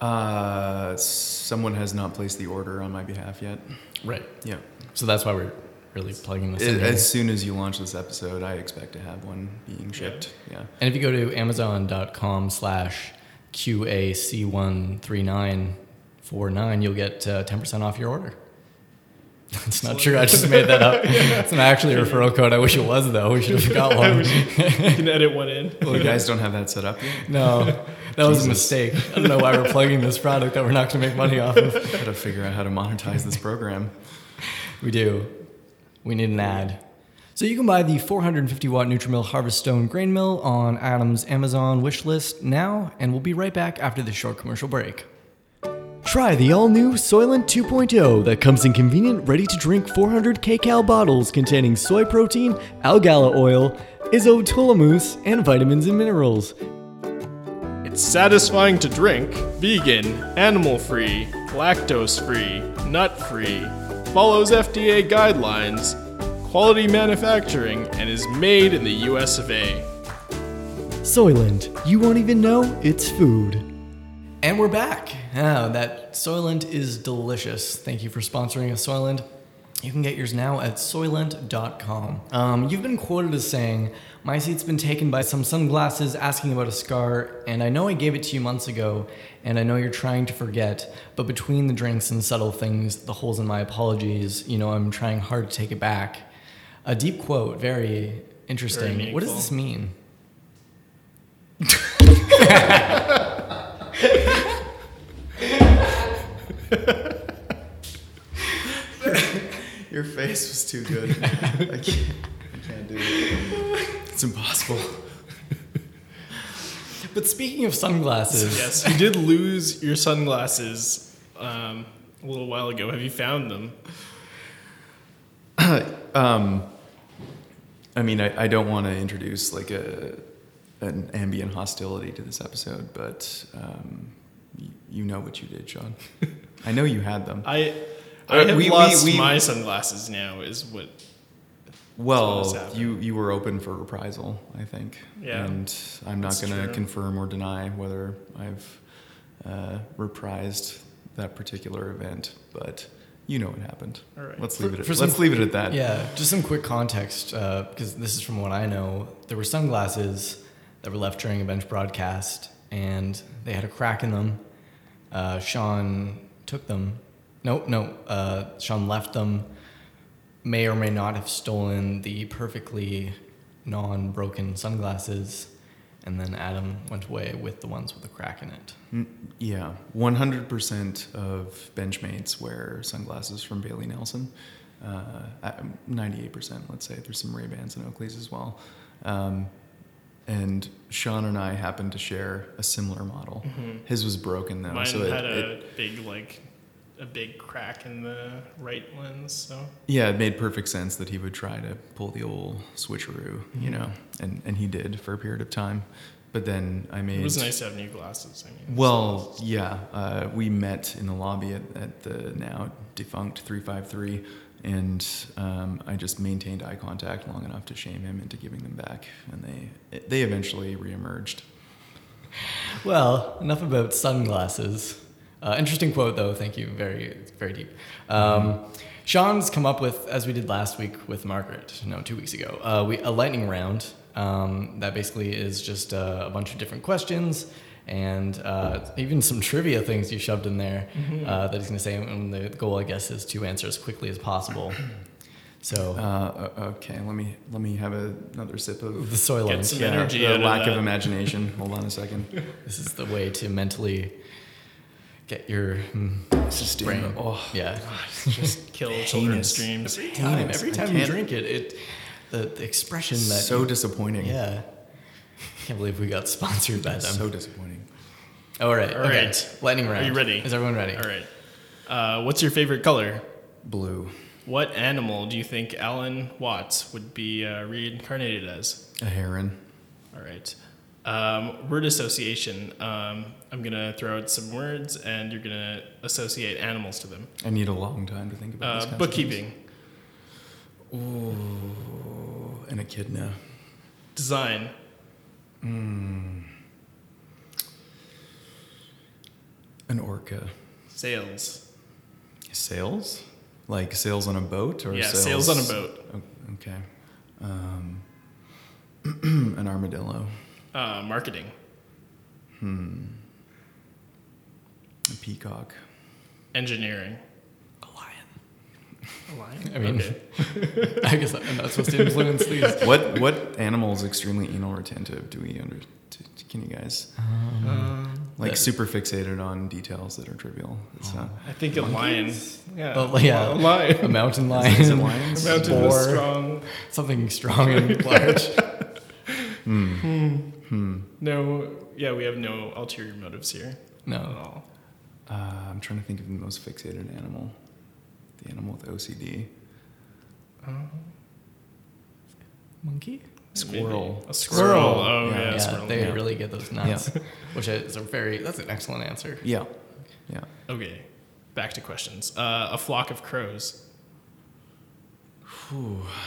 Speaker 2: Uh, someone has not placed the order on my behalf yet.
Speaker 1: Right.
Speaker 2: Yeah.
Speaker 1: So that's why we're really plugging this in.
Speaker 2: As,
Speaker 1: here.
Speaker 2: as soon as you launch this episode, I expect to have one being shipped. Yeah.
Speaker 1: and if you go to amazon.com slash QAC13949, you'll get uh, 10% off your order. It's not true. I just made that up. It's not actually a referral code. I wish it was, though. We should have got one.
Speaker 3: you can edit one in.
Speaker 2: Well, you guys don't have that set up yet.
Speaker 1: No, that was a mistake. I don't know why we're plugging this product that we're not going to make money off of.
Speaker 2: We gotta figure out how to monetize this program.
Speaker 1: We do. We need an ad. So you can buy the 450 watt Nutrimill Harvest Stone grain mill on Adam's Amazon wish list now, and we'll be right back after this short commercial break. Try the all new Soylent 2.0 that comes in convenient, ready to drink 400 kcal bottles containing soy protein, algal oil, isomaltulose, and vitamins and minerals.
Speaker 3: It's satisfying to drink, vegan, animal free, lactose free, nut free, follows FDA guidelines, quality manufacturing, and is made in the US of A.
Speaker 1: Soylent, you won't even know it's food. And we're back. Yeah, that Soylent is delicious. Thank you for sponsoring us, Soylent. You can get yours now at soylent.com. Um, you've been quoted as saying, My seat's been taken by some sunglasses asking about a scar, and I know I gave it to you months ago, and I know you're trying to forget, but between the drinks and subtle things, the holes in my apologies, you know, I'm trying hard to take it back. A deep quote, very interesting.
Speaker 3: Very
Speaker 1: what does this mean?
Speaker 2: Your face was too good. I can't, I can't do it. It's impossible.
Speaker 1: But speaking of sunglasses,
Speaker 3: Yes, you did lose your sunglasses um, a little while ago. Have you found them?
Speaker 2: Um, I mean, I, I don't want to introduce like a an ambient hostility to this episode, but um, y- you know what you did, Sean. I know you had them.
Speaker 3: I I have
Speaker 2: we- we-
Speaker 3: lost
Speaker 2: we-
Speaker 3: my sunglasses now. Is what?
Speaker 2: Well, you you were open for reprisal, I think.
Speaker 3: Yeah.
Speaker 2: And I'm not going to confirm or deny whether I've uh, reprised that particular event, but you know what happened.
Speaker 3: All right.
Speaker 2: Let's
Speaker 1: For-
Speaker 2: leave it. At,
Speaker 1: for some-
Speaker 2: let's leave it at that.
Speaker 1: Yeah, just some quick context, because this is from what I know. There were sunglasses that were left during a bench broadcast, and they had a crack in them. Uh, Sean took them. No, no. Uh, Sean left them. May or may not have stolen the perfectly non-broken sunglasses, and then Adam went away with the ones with the crack in it.
Speaker 2: Yeah, 100% of benchmates wear sunglasses from Bailey Nelson. Uh, 98%, let's say. There's some Ray-Bans and Oakleys as well. Um, and Sean and I happened to share a similar model. His was broken though,
Speaker 3: Mine
Speaker 2: so it,
Speaker 3: had
Speaker 2: it-
Speaker 3: a big like a big crack in the right lens. So
Speaker 2: yeah, it made perfect sense that he would try to pull the old switcheroo, you know, and and he did for a period of time. But then I made
Speaker 3: it was nice to have new glasses. I mean,
Speaker 2: Well, yeah, uh, we met in the lobby at, at the now defunct 353, and um, I just maintained eye contact long enough to shame him into giving them back, and they they eventually reemerged.
Speaker 1: Well, enough about sunglasses. Uh, interesting quote, though. Thank you. Very, very deep. Um, Sean's come up with, as we did last week with Margaret, no, two weeks ago, uh, we, a lightning round um, that basically is just uh, a bunch of different questions and uh, even some trivia things you shoved in there uh, that he's going to say. And the goal, I guess, is to answer as quickly as possible. So,
Speaker 2: Uh, okay, let me let me have a, another sip of
Speaker 1: the soil
Speaker 3: Get
Speaker 1: line.
Speaker 3: some energy
Speaker 2: the
Speaker 3: out of
Speaker 2: lack of
Speaker 3: that.
Speaker 2: imagination. Hold on a second.
Speaker 1: This is the way to mentally get your mm,
Speaker 2: Sustain.
Speaker 1: brain.
Speaker 2: Oh,
Speaker 1: Yeah.
Speaker 3: just kill children's
Speaker 2: Heinous.
Speaker 3: dreams.
Speaker 1: time. Every time you drink it, it the, the expression that
Speaker 2: so disappointing.
Speaker 1: yeah. Can't believe we got sponsored by them.
Speaker 2: So disappointing.
Speaker 1: All right.
Speaker 3: All
Speaker 1: okay.
Speaker 3: right.
Speaker 1: Lightning round.
Speaker 3: Are you ready?
Speaker 1: Is everyone ready?
Speaker 3: All right. Uh, what's your favorite color?
Speaker 2: Blue.
Speaker 3: What animal do you think Alan Watts would be uh, reincarnated as?
Speaker 2: A heron.
Speaker 3: All right. Um, word association. Um, I'm gonna throw out some words, and you're gonna associate animals to them.
Speaker 2: I need a long time to think about
Speaker 3: Uh,
Speaker 2: these kinds of things.
Speaker 3: bookkeeping,
Speaker 2: Ooh, an echidna.
Speaker 3: design,
Speaker 2: An orca.
Speaker 3: sales.
Speaker 2: Sails? Like sails on a boat or
Speaker 3: Yeah,
Speaker 2: sails,
Speaker 3: sails on a boat.
Speaker 2: Okay. Um, an armadillo.
Speaker 3: Uh, marketing, Hmm.
Speaker 2: A peacock.
Speaker 3: engineering.
Speaker 1: A lion.
Speaker 3: A lion.
Speaker 1: I mean,
Speaker 3: Okay.
Speaker 1: I guess I'm not supposed to influence these.
Speaker 2: What what animal is extremely anal retentive? Do we under? t- t- Can you guys like
Speaker 1: that-
Speaker 2: super fixated on details that are trivial? It's not.
Speaker 3: I think a lion. Yeah.
Speaker 1: Oh, yeah.
Speaker 3: A lion.
Speaker 1: A mountain lion.
Speaker 2: Is lions?
Speaker 3: A mountain with
Speaker 1: Boar.
Speaker 3: strong.
Speaker 1: Something strong and large.
Speaker 3: No. Yeah, we have no ulterior motives here.
Speaker 1: No.
Speaker 3: At all.
Speaker 2: Uh, I'm trying to think of the most fixated animal. The animal with OCD.
Speaker 1: Monkey?
Speaker 2: Squirrel.
Speaker 3: Maybe. A squirrel. Oh
Speaker 2: Yeah.
Speaker 3: yeah,
Speaker 1: Yeah,
Speaker 3: squirrel.
Speaker 1: they
Speaker 2: yeah.
Speaker 1: really get those nuts. Which is a very, that's an excellent answer.
Speaker 2: Yeah. Yeah.
Speaker 3: Okay. Back to questions. Uh, a flock of crows.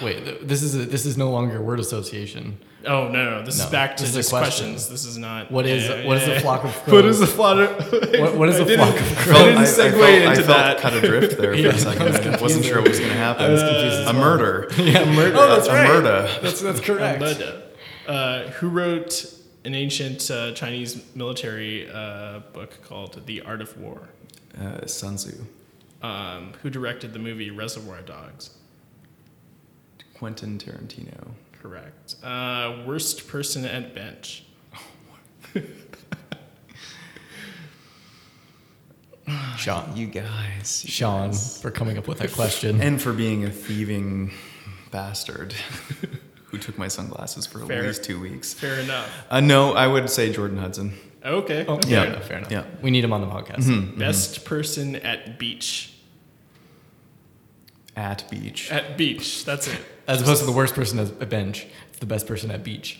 Speaker 1: Wait, th- this is a, this is no longer word association.
Speaker 3: Oh no, no, this
Speaker 1: No,
Speaker 3: is back to
Speaker 1: this
Speaker 3: just
Speaker 1: question.
Speaker 3: questions. This is not.
Speaker 1: What is
Speaker 3: yeah,
Speaker 1: what is
Speaker 3: yeah,
Speaker 1: a
Speaker 3: yeah.
Speaker 1: flock of crows?
Speaker 3: What is a flock of?
Speaker 1: What- what is
Speaker 3: I
Speaker 1: a
Speaker 3: didn't-
Speaker 1: flock of
Speaker 3: I didn't
Speaker 2: I- I
Speaker 3: segue
Speaker 2: felt- I felt
Speaker 3: that.
Speaker 2: cut adrift there for
Speaker 1: Yeah,
Speaker 2: a second.
Speaker 1: I was
Speaker 2: I wasn't sure what was going to happen.
Speaker 1: I was confused as
Speaker 2: a murder.
Speaker 1: yeah, murder.
Speaker 3: Oh, that's
Speaker 2: a
Speaker 3: right.
Speaker 2: murder.
Speaker 1: That's that's correct.
Speaker 3: But, uh, who wrote an ancient uh, Chinese military uh, book called The Art of War?
Speaker 2: Uh, Sun Tzu.
Speaker 3: Um, who directed the movie Reservoir Dogs?
Speaker 2: Quentin Tarantino.
Speaker 3: Correct. Uh, worst person at bench.
Speaker 1: Sean.
Speaker 2: You guys. you
Speaker 1: Sean
Speaker 2: guys.
Speaker 1: for coming up with that question.
Speaker 2: And for being a thieving bastard who took my sunglasses for
Speaker 3: Fair.
Speaker 2: at least two weeks.
Speaker 3: Fair enough.
Speaker 2: Uh, no, I would say Jordan Hudson.
Speaker 3: Okay.
Speaker 1: oh,
Speaker 3: okay.
Speaker 1: fair enough. Fair enough.
Speaker 2: Yeah.
Speaker 1: We need him on the podcast.
Speaker 2: Mm-hmm.
Speaker 3: Best person at beach.
Speaker 2: At beach.
Speaker 3: At beach. That's it.
Speaker 1: As opposed to the worst person at a bench. It's the best person at beach.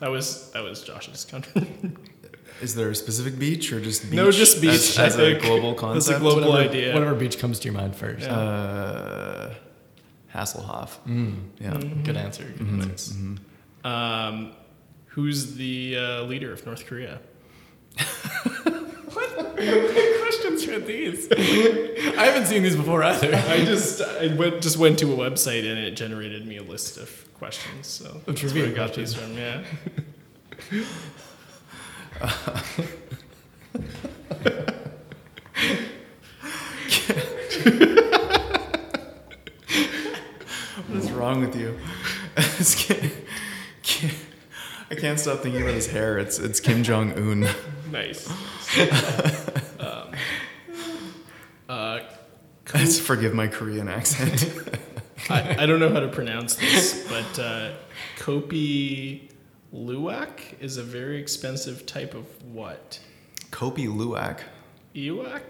Speaker 3: That was that was Josh's country.
Speaker 2: Is there a specific beach or just beach?
Speaker 3: No, just beach,
Speaker 2: As, as a
Speaker 3: think.
Speaker 2: global
Speaker 3: That's a global
Speaker 1: whatever,
Speaker 3: idea.
Speaker 1: whatever beach comes to your mind first.
Speaker 3: Yeah.
Speaker 2: Uh, Hasselhoff.
Speaker 1: Mm,
Speaker 2: Yeah.
Speaker 1: Good answer. Good
Speaker 2: Mhm,
Speaker 1: answer.
Speaker 2: mhm.
Speaker 3: Um, who's the uh, leader of North Korea?
Speaker 1: What questions are these? I haven't seen these before either.
Speaker 3: I just I went just went to a website and it generated me a list of questions. So that's where I got
Speaker 1: questions.
Speaker 3: these from. Yeah.
Speaker 2: What is wrong with you? Ki- I can't stop thinking about his hair. It's it's Kim Jong Un.
Speaker 3: Nice. um, uh,
Speaker 2: Let's forgive my Korean accent.
Speaker 3: I, I don't know how to pronounce this, but uh, Kopi Luwak is a very expensive type of what?
Speaker 2: Kopi Luwak.
Speaker 3: Iwak?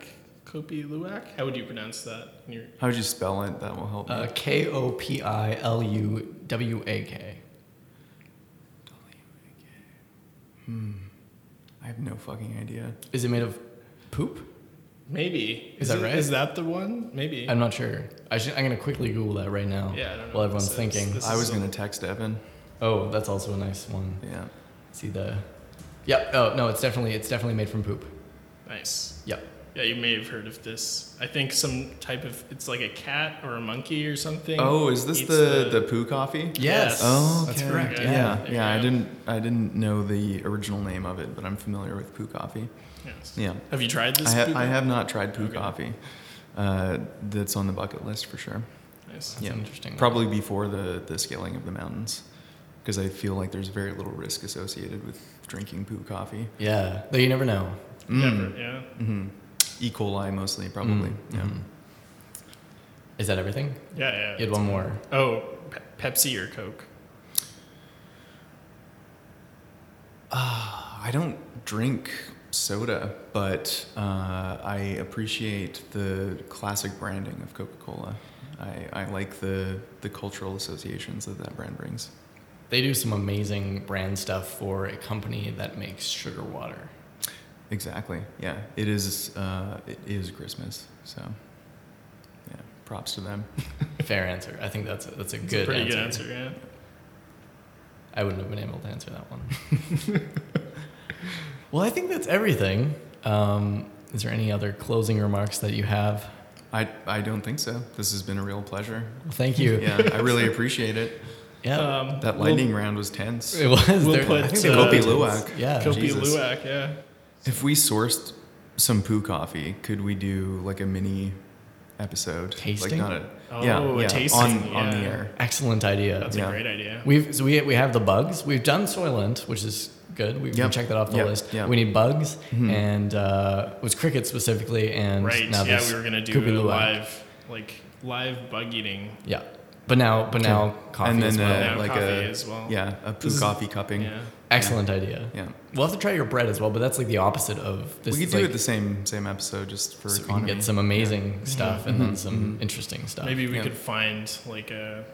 Speaker 3: Kopi Luwak? How would you pronounce that? in your-
Speaker 2: How would you spell it? That will help.
Speaker 1: Uh, K O P I L U W A K.
Speaker 2: hmm. I have no fucking idea.
Speaker 1: Is it made of poop?
Speaker 3: Maybe.
Speaker 1: Is that
Speaker 3: it-
Speaker 1: right?
Speaker 3: Is that the one? Maybe.
Speaker 1: I'm not sure. I should, I'm gonna quickly Google that right now.
Speaker 3: Yeah, I don't know
Speaker 1: While everyone's
Speaker 3: this is.
Speaker 1: thinking.
Speaker 2: I was gonna text Evan.
Speaker 1: Oh, that's also a nice one.
Speaker 2: Yeah.
Speaker 1: See the. Yep. Oh no, it's definitely it's definitely made from poop.
Speaker 3: Nice.
Speaker 1: Yep.
Speaker 3: Yeah, you may have heard of this. I think some type of it's like a cat or a monkey or something.
Speaker 2: Oh, is this
Speaker 3: eats
Speaker 2: the, the poo coffee?
Speaker 1: Yes.
Speaker 2: Oh,
Speaker 1: That's
Speaker 2: okay.
Speaker 1: correct.
Speaker 3: Yeah.
Speaker 1: Yeah.
Speaker 2: Yeah, yeah. I didn't, I didn't know the original name of it, but I'm familiar with poo coffee.
Speaker 3: Yes.
Speaker 2: Yeah,
Speaker 3: Have you tried this?
Speaker 2: I, ha-
Speaker 3: Puka?
Speaker 2: I have not tried poo
Speaker 3: Okay.
Speaker 2: coffee. Uh, that's on the bucket list for sure.
Speaker 3: Nice.
Speaker 1: That's
Speaker 2: Yeah.
Speaker 1: interesting.
Speaker 2: Probably before the the scaling of the mountains, because I feel like there's very little risk associated with drinking poo coffee.
Speaker 1: Yeah. Though you never know.
Speaker 3: Never.
Speaker 2: Mm.
Speaker 3: Yeah.
Speaker 2: hmm E. coli mostly, probably.
Speaker 1: Mm,
Speaker 2: Yeah.
Speaker 1: mhm. Is that everything?
Speaker 3: Yeah. Yeah.
Speaker 1: You had one more.
Speaker 3: Oh, Pe- Pepsi or Coke?
Speaker 2: Ah, I don't drink soda, but uh, I appreciate the classic branding of Coca-Cola. I, I like the the cultural associations that that brand brings.
Speaker 1: They do some amazing brand stuff for a company that makes sugar water.
Speaker 2: Exactly. Yeah. It is. Uh, it is Christmas. So. Yeah. Props to them.
Speaker 1: Fair answer. I think that's a, that's a
Speaker 3: It's
Speaker 1: good
Speaker 3: a pretty
Speaker 1: answer.
Speaker 3: good answer. Yeah.
Speaker 1: I wouldn't have been able to answer that one. well, I think that's everything. Um, is there any other closing remarks that you have?
Speaker 2: I I don't think so. This has been a real pleasure.
Speaker 1: Well, thank you.
Speaker 2: Yeah. I really appreciate it.
Speaker 1: Yeah.
Speaker 3: Um,
Speaker 2: That
Speaker 3: we'll-
Speaker 2: lightning round was tense.
Speaker 1: it was.
Speaker 3: we'll
Speaker 1: there-
Speaker 3: put,
Speaker 1: I think
Speaker 3: uh,
Speaker 2: Kopi. Luwak.
Speaker 1: Yeah.
Speaker 3: Kopi
Speaker 2: Jesus.
Speaker 3: Luwak. Yeah.
Speaker 2: If we sourced some poo coffee, could we do like a mini episode?
Speaker 1: Tasting?
Speaker 2: Like not a
Speaker 3: Oh,
Speaker 2: yeah,
Speaker 3: a
Speaker 2: yeah,
Speaker 3: tasting,
Speaker 2: on on the air.
Speaker 1: Excellent idea.
Speaker 3: That's
Speaker 2: Yeah.
Speaker 3: a great idea.
Speaker 1: We've so we we have the bugs. We've done Soylent, which is good. We
Speaker 2: Yep.
Speaker 1: can check that off the
Speaker 2: Yep.
Speaker 1: list.
Speaker 2: Yep.
Speaker 1: We need bugs
Speaker 2: Mhm.
Speaker 1: and uh, it was cricket specifically, and
Speaker 3: Right.
Speaker 1: now
Speaker 3: Yeah, we were gonna do a live, like live bug eating.
Speaker 1: Yeah, but now but now coffee
Speaker 2: and then
Speaker 1: as well.
Speaker 2: uh,
Speaker 3: Now
Speaker 2: like
Speaker 3: coffee
Speaker 2: a
Speaker 3: as well.
Speaker 2: yeah a poo coffee cupping.
Speaker 3: Yeah.
Speaker 1: Excellent idea.
Speaker 2: Yeah.
Speaker 1: We'll have to try your bread as well, but that's like the opposite of this.
Speaker 2: we could do
Speaker 1: like,
Speaker 2: it the same same episode just for
Speaker 1: so we can get some amazing stuff and then some
Speaker 2: Mhm.
Speaker 1: interesting stuff.
Speaker 3: Maybe we
Speaker 2: Yeah.
Speaker 3: could find like a,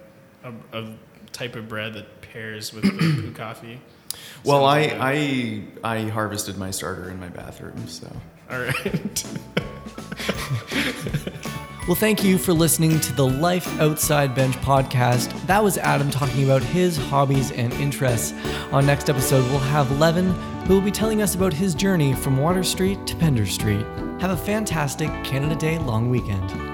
Speaker 3: a a type of bread that pairs with the poo coffee.
Speaker 2: well, I, I I harvested my starter in my bathroom, so
Speaker 3: all right.
Speaker 1: Well, thank you for listening to the Life Outside Bench podcast. That was Adam talking about his hobbies and interests. On next episode, we'll have Levin, who will be telling us about his journey from Water Street to Pender Street. Have a fantastic Canada Day long weekend.